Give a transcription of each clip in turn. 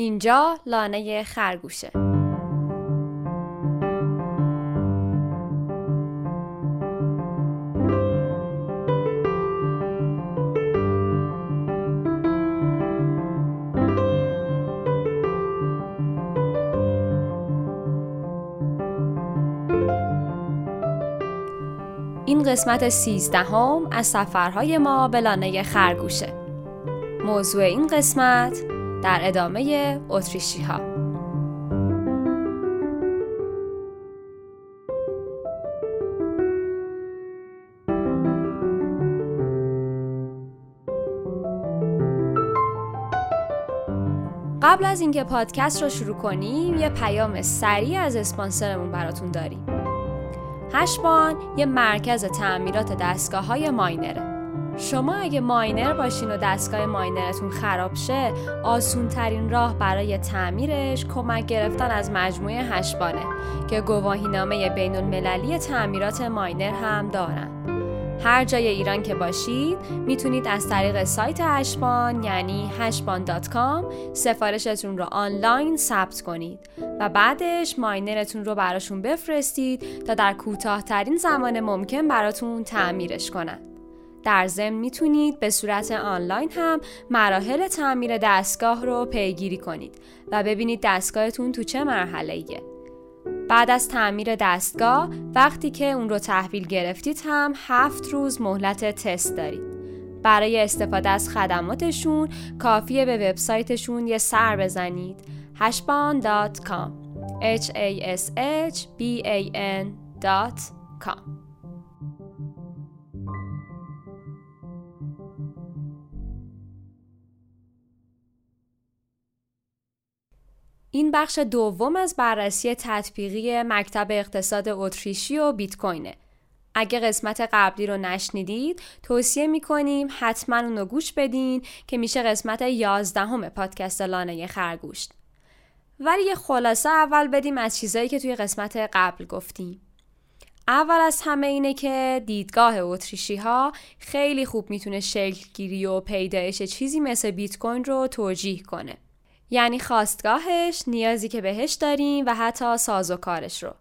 اینجا لانه خرگوشه. این قسمت سیزدهم از سفرهای ما به لانه خرگوشه. موضوع این قسمت در ادامه اتریشی ها قبل از اینکه پادکست رو شروع کنیم یه پیام سریع از اسپانسرمون براتون داریم. هشبان یه مرکز تعمیرات دستگاه های ماینره. شما اگه ماینر باشین و دستگاه ماینرتون خراب شه آسون ترین راه برای تعمیرش کمک گرفتن از مجموعه هشبانه که گواهینامه بین المللی تعمیرات ماینر هم دارن هر جای ایران که باشید می‌تونید از طریق سایت هشبان یعنی هشبان.com سفارشتون رو آنلاین ثبت کنید و بعدش ماینرتون رو براشون بفرستید تا در کوتاهترین زمان ممکن براتون تعمیرش کنند. در ضمن می‌تونید به صورت آنلاین هم مراحل تعمیر دستگاه رو پیگیری کنید و ببینید دستگاهتون تو چه مرحله ایه. بعد از تعمیر دستگاه وقتی که اون رو تحویل گرفتید هم هفت روز مهلت تست دارید. برای استفاده از خدماتشون کافیه به وبسایتشون یه سر بزنید hashban.com h a s h b a n.com این بخش دوم از بررسی تطبیقی مکتب اقتصاد اتریشی و بیت کوینه. اگه قسمت قبلی رو نشنیدید توصیه می‌کنیم حتما اونو گوش بدین که میشه قسمت یازدهم پادکست لانه خرگوشت. ولی یه خلاصه اول بدیم از چیزایی که توی قسمت قبل گفتیم. اول از همه اینه که دیدگاه اتریشی ها خیلی خوب می‌تونه شکل گیری و پیدایش چیزی مثل بیت کوین رو توجیه کنه. یعنی خواستگاهش نیازی که بهش داریم و حتی ساز و کارش رو.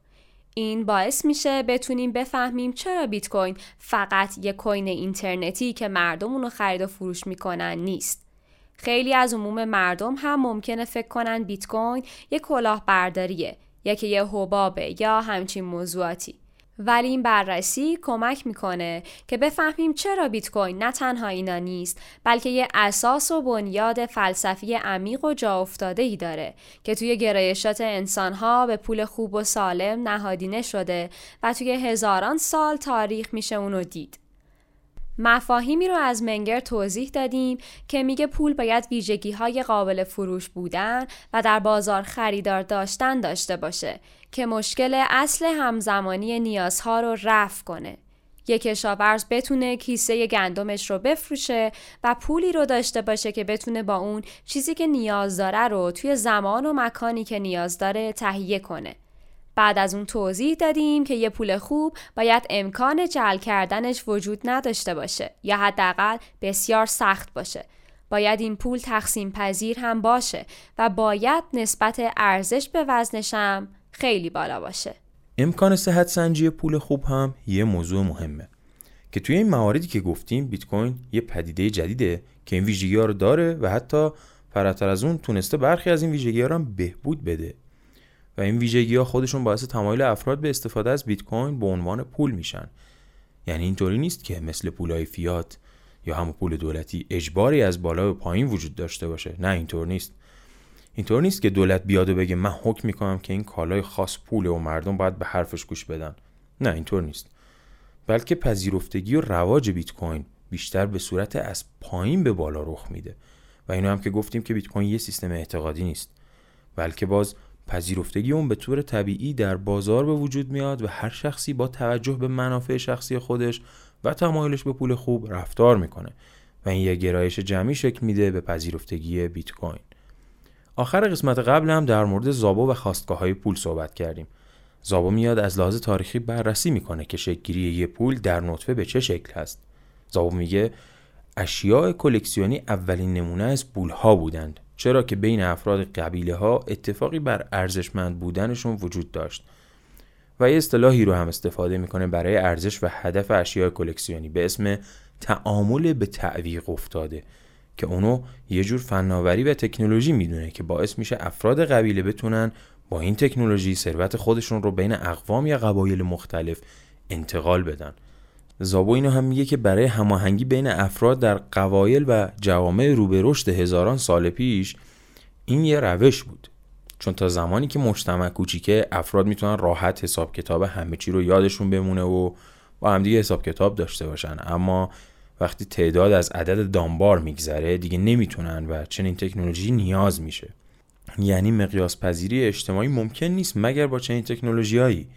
این باعث میشه بتونیم بفهمیم چرا بیت کوین فقط یک کوین اینترنتی که مردم اونو خرید و فروش می‌کنن نیست. خیلی از عموم مردم هم ممکنه فکر کنن بیت کوین یک کلاهبرداریه یا که یه حبابه یا همچین موضوعاتی. ولی این بررسی کمک می‌کنه که بفهمیم چرا بیت کوین نه تنها اینا نیست بلکه یه اساس و بنیاد فلسفی عمیق و جا افتاده ای داره که توی گرایشات انسانها به پول خوب و سالم نهادینه شده و توی هزاران سال تاریخ میشه اونو دید. مفاهیمی رو از منگر توضیح دادیم که میگه پول باید ویژگی های قابل فروش بودن و در بازار خریدار داشتن داشته باشه که مشکل اصل همزمانی نیازها رو رفع کنه. یک کشاورز بتونه کیسه گندمش رو بفروشه و پولی رو داشته باشه که بتونه با اون چیزی که نیاز داره رو توی زمان و مکانی که نیاز داره تهیه کنه. بعد از اون توضیح دادیم که یه پول خوب باید امکان جل کردنش وجود نداشته باشه یا حداقل بسیار سخت باشه. باید این پول تقسیم پذیر هم باشه و باید نسبت ارزش به وزنش هم خیلی بالا باشه. امکان صحت سنجی پول خوب هم یه موضوع مهمه که توی این مواردی که گفتیم بیت کوین یه پدیده جدیده که این ویژگی ها رو داره و حتی فراتر از اون تونسته برخی از این ویژگی ها رو هم بهبود بده و این ویژگی ها خودشون باعث تمایل افراد به استفاده از بیت کوین به عنوان پول میشن. یعنی اینطوری نیست که مثل پولای فیات یا همون پول دولتی اجباری از بالا به پایین وجود داشته باشه. نه اینطور نیست. اینطور نیست که دولت بیاد و بگه من حکم می‌کنم که این کالای خاص پول و مردم باید به حرفش گوش بدن. نه اینطور نیست. بلکه پذیرفتگی و رواج بیت کوین بیشتر به صورت از پایین به بالا رخ میده. و اینو هم که گفتیم که بیت کوین یه سیستم اعتقادی نیست. بلکه باز پذیرفتگی اون به طور طبیعی در بازار به وجود میاد و هر شخصی با توجه به منافع شخصی خودش و تمایلش به پول خوب رفتار می‌کنه و این یه گرایش جمعی شکل میده به پذیرفتگی بیت کوین آخر قسمت قبل هم در مورد زابو و خواستگاه های پول صحبت کردیم. زابو میاد از لحاظ تاریخی بررسی می‌کنه که شکلگیری یه پول در نطفه به چه شکل هست. زابو میگه اشیاء کلکسیونی اولین نمونه از پول ها بودند. چرا که بین افراد قبیله ها اتفاقی بر ارزشمند بودنشون وجود داشت و یه اصطلاحی رو هم استفاده می‌کنه برای ارزش و هدف اشیاء کلکسیونی به اسم تعامل به تعویق افتاده که اونو یه جور فناوری و تکنولوژی می‌دونه که باعث میشه افراد قبیله بتونن با این تکنولوژی ثروت خودشون رو بین اقوام یا قبایل مختلف انتقال بدن. زابو اینو هم میگه که برای هماهنگی بین افراد در قبایل و جوامع رو به رشد هزاران سال پیش این یه روش بود. چون تا زمانی که مجتمع کوچیکه افراد می‌تونن راحت حساب کتاب همه چی رو یادشون بمونه و با همدیگه حساب کتاب داشته باشن. اما وقتی تعداد از عدد دانبار میگذره دیگه نمی‌تونن و چنین تکنولوژی نیاز میشه. یعنی مقیاس پذیری اجتماعی ممکن نیست مگر با چنین تکنولوژیایی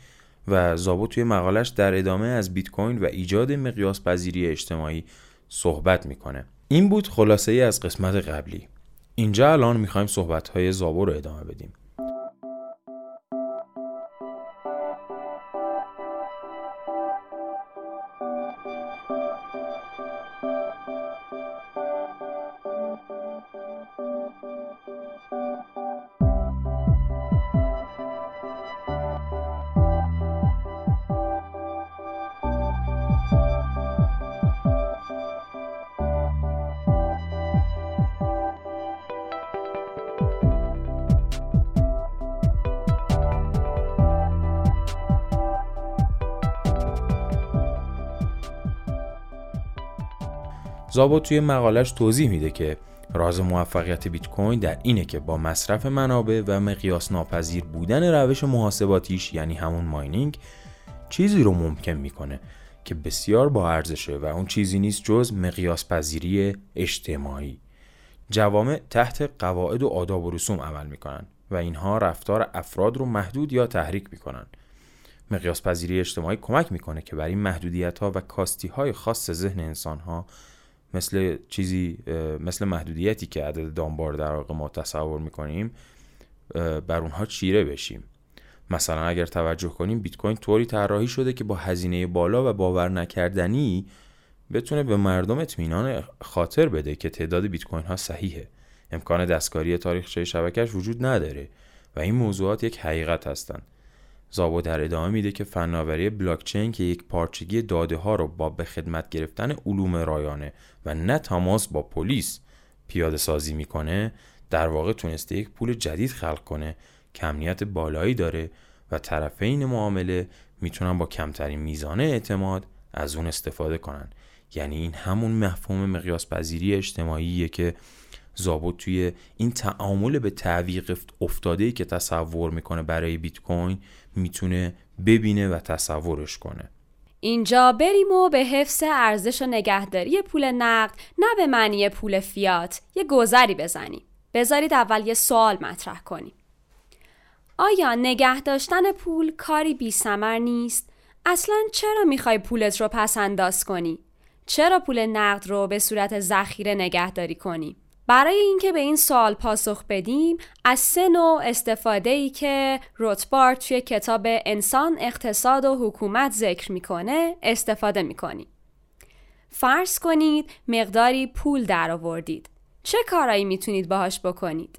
و زابو توی مقالش در ادامه از بیت کوین و ایجاد مقیاس پذیری اجتماعی صحبت می‌کنه. این بود خلاصه ای از قسمت قبلی. اینجا الان می‌خوایم صحبت های زابو رو ادامه بدیم. زابو توی مقالش توضیح میده که راز موفقیت بیت کوین در اینه که با مصرف منابع و مقیاس ناپذیر بودن روش محاسباتیش یعنی همون ماینینگ چیزی رو ممکن می‌کنه که بسیار با ارزشه و اون چیزی نیست جز مقیاس پذیری اجتماعی. جوامع تحت قواعد و آداب و رسوم عمل می‌کنن و اینها رفتار افراد رو محدود یا تحریک می‌کنن. مقیاس پذیری اجتماعی کمک می‌کنه که بر این محدودیت ها و کاستی های خاص ذهن انسان ها مثل چیزی مثل محدودیتی که عدد دانبار در واقع ما تصور می‌کنیم بر اونها چیره بشیم. مثلا اگر توجه کنیم بیت کوین طوری طراحی شده که با هزینه بالا و باور نکردنی بتونه به مردم اطمینان خاطر بده که تعداد بیت کوین ها صحیحه. امکان دستکاری تاریخچه شبکش وجود نداره و این موضوعات یک حقیقت هستند. زابو در ادامه میده که فناوری بلاکچین که یک پارچگی داده ها رو با به خدمت گرفتن علوم رایانه و نه تماس با پلیس پیاده سازی می‌کنه در واقع تونسته یک پول جدید خلق کنه. که امنیت بالایی داره و طرفین معامله می‌تونن با کمترین میزان اعتماد از اون استفاده کنن. یعنی این همون مفهوم مقیاس پذیری اجتماعیه که زابط توی این تعامل به تعویق افتاده که تصور می‌کنه برای بیت کوین می‌تونه ببینه و تصورش کنه اینجا بریم و به حفظ ارزش و نگهداری پول نقد نه به معنی پول فیات یه گذری بزنیم بذارید اول یه سوال مطرح کنیم آیا نگه داشتن پول کاری بی سمر نیست؟ اصلا چرا می‌خوای پولت رو پس انداز کنی؟ چرا پول نقد رو به صورت ذخیره نگهداری کنی؟ برای اینکه به این سوال پاسخ بدیم از سه نوع استفاده ای که روتبار توی کتاب انسان اقتصاد و حکومت ذکر می‌کنه استفاده می‌کنیم. فرض کنید مقداری پول در آوردید. چه کارایی می‌تونید باهاش بکنید؟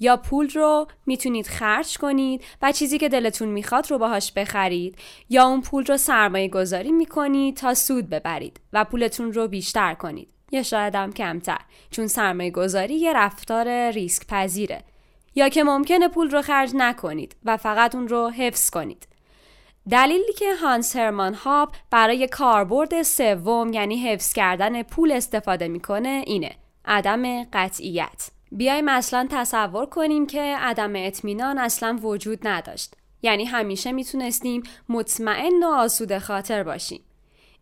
یا پول رو می‌تونید خرج کنید و چیزی که دلتون می‌خواد رو باهاش بخرید یا اون پول رو سرمایه گذاری می‌کنید تا سود ببرید و پولتون رو بیشتر کنید. یا شاید هم کمتر چون سرمایه گذاری یه رفتار ریسک پذیره یا که ممکنه پول رو خرج نکنید و فقط اون رو حفظ کنید. دلیلی که هانس هرمان هاب برای کاربرد سوم یعنی حفظ کردن پول استفاده می‌کنه اینه عدم قطعیت. بیایم اصلا تصور کنیم که عدم اطمینان اصلا وجود نداشت. یعنی همیشه می‌تونستیم مطمئن و آسوده خاطر باشیم.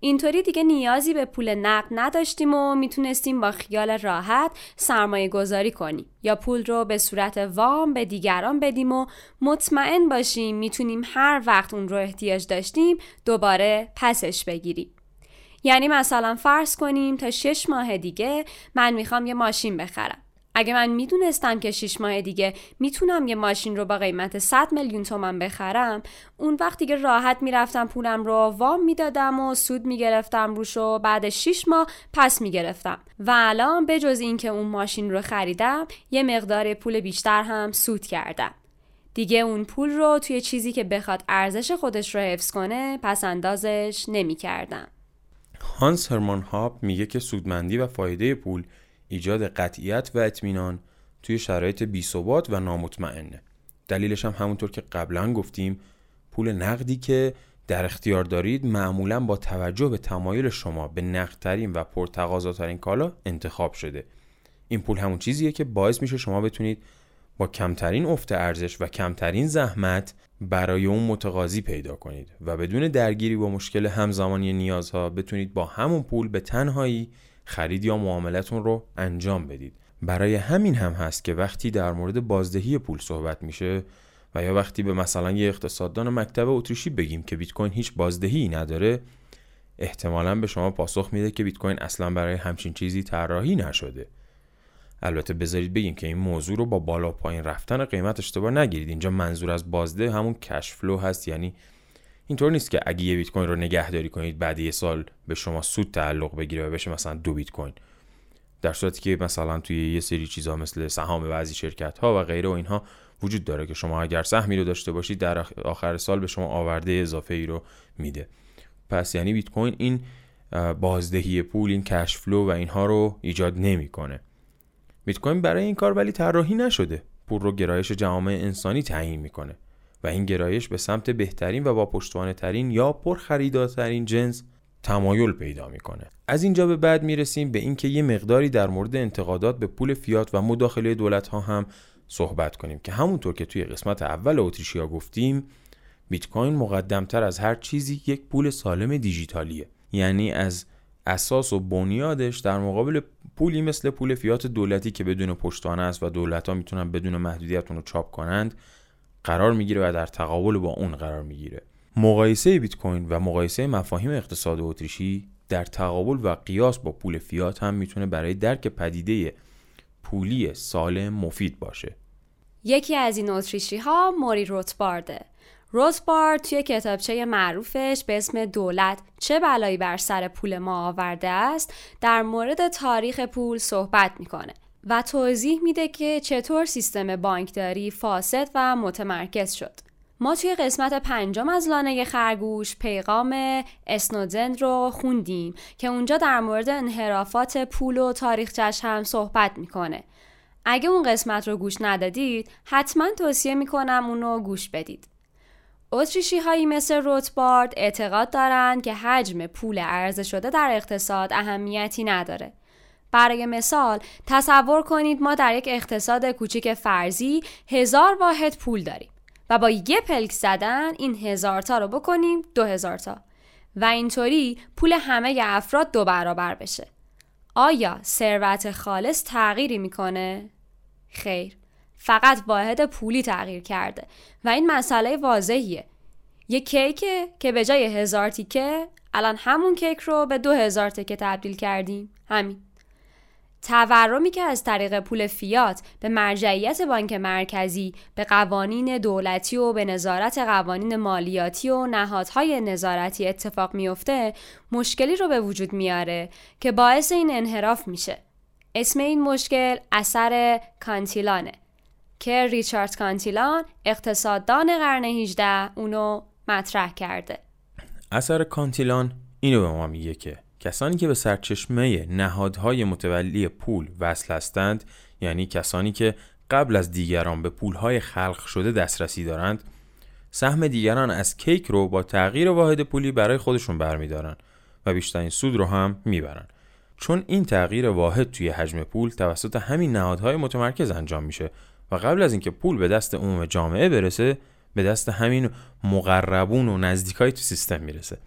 اینطوری دیگه نیازی به پول نقد نداشتیم و می‌تونستیم با خیال راحت سرمایه گذاری کنیم یا پول رو به صورت وام به دیگران بدیم و مطمئن باشیم می‌تونیم هر وقت اون رو احتیاج داشتیم دوباره پسش بگیریم. یعنی مثلا فرض کنیم تا شش ماه دیگه من می‌خوام یه ماشین بخرم. اگه من می‌دونستم که 6 ماه دیگه می‌تونم یه ماشین رو با قیمت 100 میلیون تومن بخرم اون وقت دیگه راحت می‌رفتم پولم رو وام می‌دادم و سود می‌گرفتم روش و بعد 6 ماه پس می‌گرفتم و الان به جز اینکه اون ماشین رو خریدم یه مقدار پول بیشتر هم سود کردم دیگه اون پول رو توی چیزی که بخواد ارزش خودش رو حفظ کنه پس اندازش نمی کردم. هانس هرمان هاب میگه که سودمندی و فایده پول ایجاد قطعیت و اطمینان توی شرایط بی‌ثبات و نامطمئنه. دلیلش هم همونطور که قبلا گفتیم پول نقدی که در اختیار دارید معمولا با توجه به تمایل شما به نقدترین و پرتقاضاترین کالا انتخاب شده. این پول همون چیزیه که باعث میشه شما بتونید با کمترین افت ارزش و کمترین زحمت برای اون متقاضی پیدا کنید و بدون درگیری با مشکل همزمانی نیازها بتونید با همون پول به تنهایی خرید یا معاملتون رو انجام بدید. برای همین هم هست که وقتی در مورد بازدهی پول صحبت میشه و یا وقتی به مثلا یه اقتصاددان مکتب اتریشی بگیم که بیت کوین هیچ بازدهی نداره احتمالا به شما پاسخ میده که بیت کوین اصلا برای همچین چیزی طراحی نشده. البته بذارید بگیم که این موضوع رو با بالا پایین رفتن قیمت اشتباه نگیرید. اینجا منظور از بازده همون cash flow هست یعنی اینطور نیست که اگه یه بیت کوین رو نگهداری کنید بعد یه سال به شما سود تعلق بگیره و بشه مثلا دو بیت کوین. در صورتی که مثلا توی یه سری چیزها مثل سهام بعضی شرکت ها و غیره و اینها وجود داره که شما اگر سهمی رو داشته باشید در آخر سال به شما آورده اضافه ای رو میده. پس یعنی بیت کوین این بازدهی پول این cash flow و اینها رو ایجاد نمی‌کنه. بیت کوین برای این کار ولی طراحی نشده. پول رو گرایش جامعه انسانی تعیین می‌کنه. و این گرایش به سمت بهترین و با پشتوانه ترین یا پرخریدارترین جنس تمایل پیدا می‌کنه. از اینجا به بعد می‌رسیم به اینکه یه مقداری در مورد انتقادات به پول فیات و مداخله دولت ها هم صحبت کنیم که همونطور که توی قسمت اول اتریشیا گفتیم بیت کوین مقدمتر از هر چیزی یک پول سالم دیجیتالیه. یعنی از اساس و بنیادش در مقابل پولی مثل پول فیات دولتی که بدون پشتوانه است و دولت ها می‌تونن بدون محدودیت رو چاپ کنند قرار می‌گیره و در تقابل با اون قرار می‌گیره. مقایسه بیت کوین و مقایسه مفاهیم اقتصاد اتریشی در تقابل و قیاس با پول فیات هم می‌تونه برای درک پدیده پولی سالم مفید باشه. یکی از این اتریشی ها موری روتبارده. روزبار توی کتابچه معروفش به اسم دولت چه بلایی بر سر پول ما آورده است در مورد تاریخ پول صحبت می‌کنه. و توضیح میده که چطور سیستم بانکداری فاسد و متمرکز شد. ما توی قسمت پنجم از لانه خرگوش پیغام اسنودن رو خوندیم که اونجا در مورد انحرافات پول و تاریخچش هم صحبت می‌کنه. اگه اون قسمت رو گوش ندادید حتما توصیه می‌کنم اونو گوش بدید. اتریشی هایی مثل روتبارد اعتقاد دارند که حجم پول عرضه شده در اقتصاد اهمیتی نداره. برای مثال تصور کنید ما در یک اقتصاد کوچیک فرضی هزار واحد پول داریم و با یه پلک زدن این هزار تا رو بکنیم دو هزار تا و اینطوری پول همه افراد دو برابر بشه. آیا ثروت خالص تغییری می‌کنه؟ خیر. فقط واحد پولی تغییر کرده و این مسئله واضحیه یه کیک که به جای هزار تیکه الان همون کیک رو به دو هزار تیکه تبدیل کردیم همین تورمی که از طریق پول فیات به مرجعیت بانک مرکزی به قوانین دولتی و به نظارت قوانین مالیاتی و نهادهای نظارتی اتفاق میفته مشکلی رو به وجود میاره که باعث این انحراف میشه. اسم این مشکل اثر کانتیلانه که ریچارد کانتیلان اقتصاددان قرن 18 اونو مطرح کرده. اثر کانتیلان اینو به ما میگه که کسانی که به سرچشمه نهادهای متولی پول وصل هستند یعنی کسانی که قبل از دیگران به پولهای خلق شده دسترسی دارند سهم دیگران از کیک رو با تغییر واحد پولی برای خودشون برمیدارن و بیشترین سود رو هم می‌برن. چون این تغییر واحد توی حجم پول توسط همین نهادهای متمرکز انجام میشه و قبل از اینکه پول به دست عموم جامعه برسه به دست همین مقربون و نزدیکای تو سیستم می‌رسه.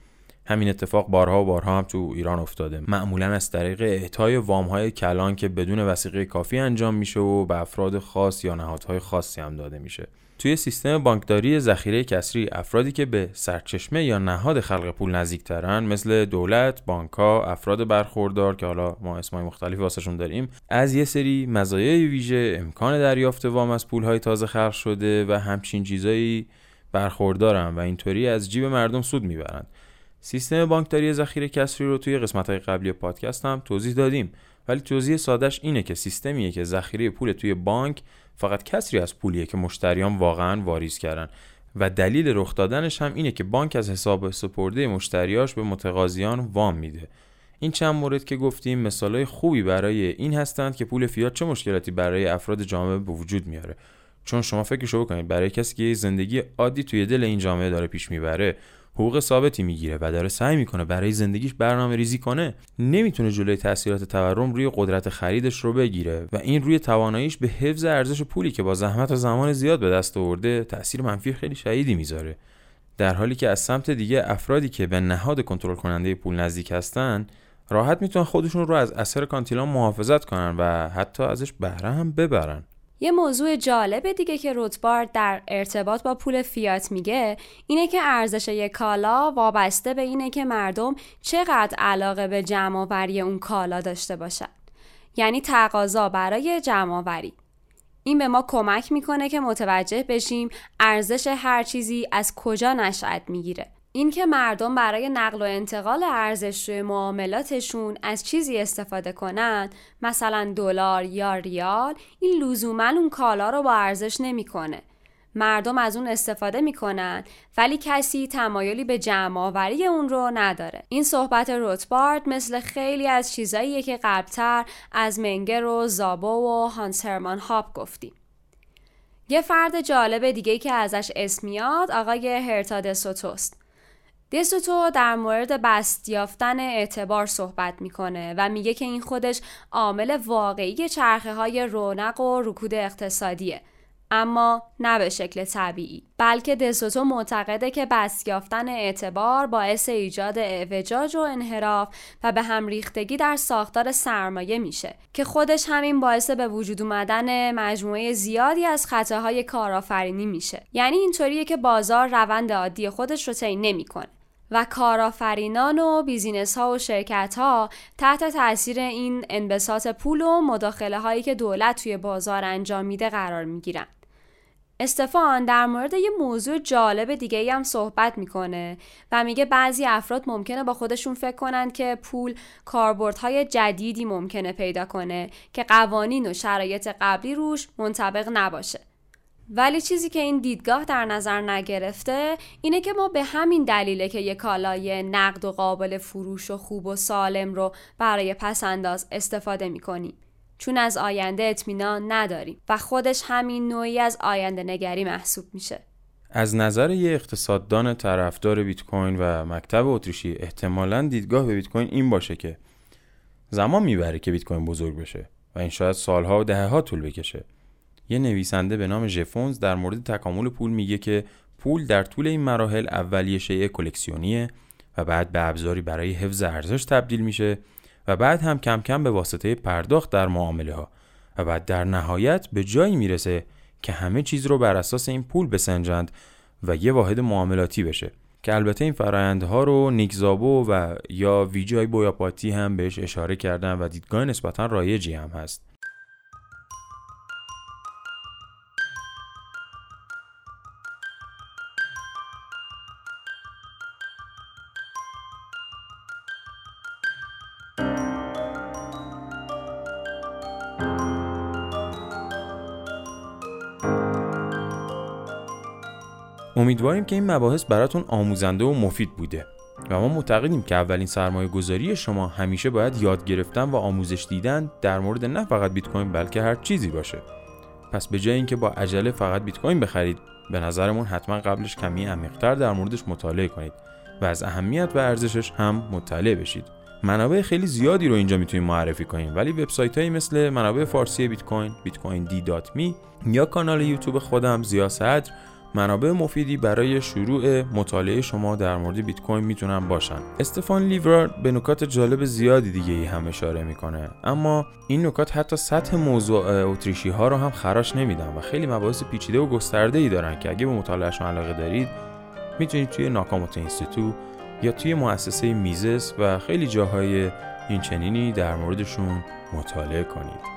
همین اتفاق بارها و بارها هم تو ایران افتاده. معمولا از طریق اعطای های کلان که بدون وسیقه کافی انجام میشه و به افراد خاص یا نهادهای خاصی هم داده میشه. توی سیستم بانکداری ذخیره کسری افرادی که به سرچشمه یا نهاد خلق پول نزدیکترن مثل دولت، بانکها، افراد برخوردار که حالا ما اسمای مختلفی واسهشون داریم از یه سری مزایای ویژه امکان دریافت وام از پولهای تازه خلق شده و همچین چیزایی برخوردارن و اینطوری از جیب مردم سود می‌برن. سیستم بانکداری ذخیره کسری رو توی قسمت های قبلی پادکست هم توضیح دادیم. ولی توضیح سادش اینه که سیستمیه که ذخیره پول توی بانک فقط کسری از پولیه که مشتریان واقعا واریز کردن. و دلیل رخ دادنش هم اینه که بانک از حساب سپرده مشتریاش به متقاضیان وام میده. این چند مورد که گفتیم مثالای خوبی برای این هستند که پول فیات چه مشکلاتی برای افراد جامعه به وجود میاره. چون شما فکرشو بکنید برای کسی که زندگی عادی توی دل این جامعه داره پیش می‌بره حقوق ثابتی می‌گیره و داره سعی می‌کنه برای زندگیش برنامه ریزی کنه نمی‌تونه جلوی تاثیرات تورم روی قدرت خریدش رو بگیره و این روی تواناییش به حفظ ارزش پولی که با زحمت و زمان زیاد به دست آورده تاثیر منفی خیلی شدیدی می‌ذاره. در حالی که از سمت دیگه افرادی که به نهاد کنترل کننده پول نزدیک هستن راحت می‌تونن خودشون رو از اثر کانتیلان محافظت کنن و حتی ازش بهره هم ببرن. یه موضوع جالب دیگه که روتبارد در ارتباط با پول فیات میگه اینه که ارزش یک کالا وابسته به اینه که مردم چقدر علاقه به جمع اون کالا داشته باشن. یعنی تقاضا برای جمع این به ما کمک می‌کنه که متوجه بشیم ارزش هر چیزی از کجا نشأت می‌گیره. اینکه مردم برای نقل و انتقال ارزش روی معاملاتشون از چیزی استفاده کنند مثلا دلار یا ریال این لزوما اون کالا رو با ارزش نمی‌کنه. مردم از اون استفاده می‌کنن ولی کسی تمایلی به جمع آوری اون رو نداره. این صحبت روتبارد مثل خیلی از چیزاییه که قبلتر از منگر و زابو و هانسرمان هاپ گفتیم. یه فرد جالب دیگه که ازش اسم میاد آقای هرتاد سوتوست دستوتو در مورد بست یافتن اعتبار صحبت می‌کنه و میگه که این خودش عامل واقعی چرخه های رونق و رکود اقتصادیه اما نه به شکل طبیعی بلکه دستوتو معتقده که بست یافتن اعتبار باعث ایجاد اعوجاج و انحراف و به هم ریختگی در ساختار سرمایه میشه که خودش همین باعث به وجود اومدن مجموعه زیادی از خطاهای کارآفرینی میشه. یعنی اینطوریه که بازار روند عادی خودش رو طی نمی‌کنه. و کارآفرینان و بیزینس ها و شرکت ها تحت تاثیر این انبساط پول و مداخله هایی که دولت توی بازار انجام میده قرار می گیرن. استفان در مورد یه موضوع جالب دیگه هم صحبت می‌کنه و میگه بعضی افراد ممکنه با خودشون فکر کنن که پول کاربردهای جدیدی ممکنه پیدا کنه که قوانین و شرایط قبلی روش منطبق نباشه. ولی چیزی که این دیدگاه در نظر نگرفته اینه که ما به همین دلیله که یک کالای نقد و قابل فروش و خوب و سالم رو برای پسنداز استفاده می‌کنیم. چون از آینده اطمینان نداریم و خودش همین نوعی از آینده نگری محسوب میشه. از نظر یه اقتصاددان طرفدار بیت کوین و مکتب اتریشی احتمالا دیدگاه به بیت کوین این باشه که زمان می‌بره که بیت کوین بزرگ بشه و این شاید سالها و دهها طول بکشه. یه نویسنده به نام ژفونز در مورد تکامل پول میگه که پول در طول این مراحل اول یه شیء کلکسیونیه و بعد به ابزاری برای حفظ ارزش تبدیل میشه و بعد هم کم کم به واسطه پرداخت در معامله ها و بعد در نهایت به جایی می‌رسه که همه چیز رو بر اساس این پول بسنجند و یه واحد معاملاتی بشه. که البته این فرایندها رو نیکزابو و یا ویجای بویاپاتی هم بهش اشاره کردن و دیدگاه نسبتا رایجی هم هست. امیدواریم که این مباحث براتون آموزنده و مفید بوده و ما معتقدیم که اولین سرمایه گذاری شما همیشه باید یاد گرفتن و آموزش دیدن در مورد نه فقط بیت کوین بلکه هر چیزی باشه. پس به جای اینکه با عجله فقط بیت کوین بخرید به نظرمون حتما قبلش کمی عمیقتر در موردش مطالعه کنید و از اهمیت و ارزشش هم مطلع بشید. منابع خیلی زیادی رو اینجا می‌تونیم معرفی کنیم ولی وبسایت هایی مثل منابع فارسی بیت کوین بیت کوین دی یا کانال یوتیوب خودم زیا منابع مفیدی برای شروع مطالعه شما در مورد بیت کوین می‌تونن باشن. استفان لیورارد به نکات جالب زیادی دیگه ای هم اشاره می‌کنه. اما این نکات حتی سطح موضوع اتریشی ها رو هم خراش نمیدن و خیلی مباحث پیچیده و گسترده ای دارن که اگه به مطالعهشون علاقه دارید می‌تونید توی ناکاموتو اینستیتو یا توی مؤسسه میزس و خیلی جاهای این چنینی در موردشون مطالعه کنید.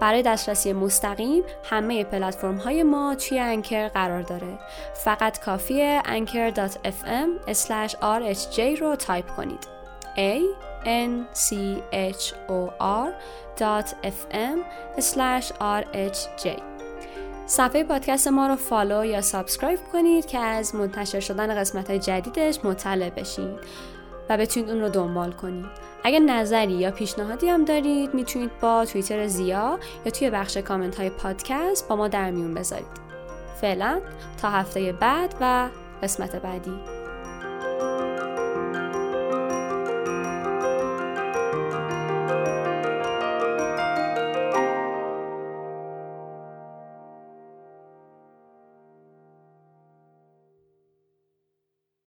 برای دسترسی مستقیم همه پلتفرم های ما توی Anchor قرار داره. فقط کافیه anchor.fm rhj رو تایپ کنید. A n c h o r fm rhj صفحه پادکست ما رو فالو یا سابسکرایب کنید که از منتشر شدن قسمت های جدیدش مطلع بشید و بتونید اون رو دنبال کنید. اگر نظری یا پیشنهادی هم دارید می‌تونید با توییتر زیا یا توی بخش کامنت های پادکست با ما در میون بذارید. فعلا تا هفته بعد و قسمت بعدی.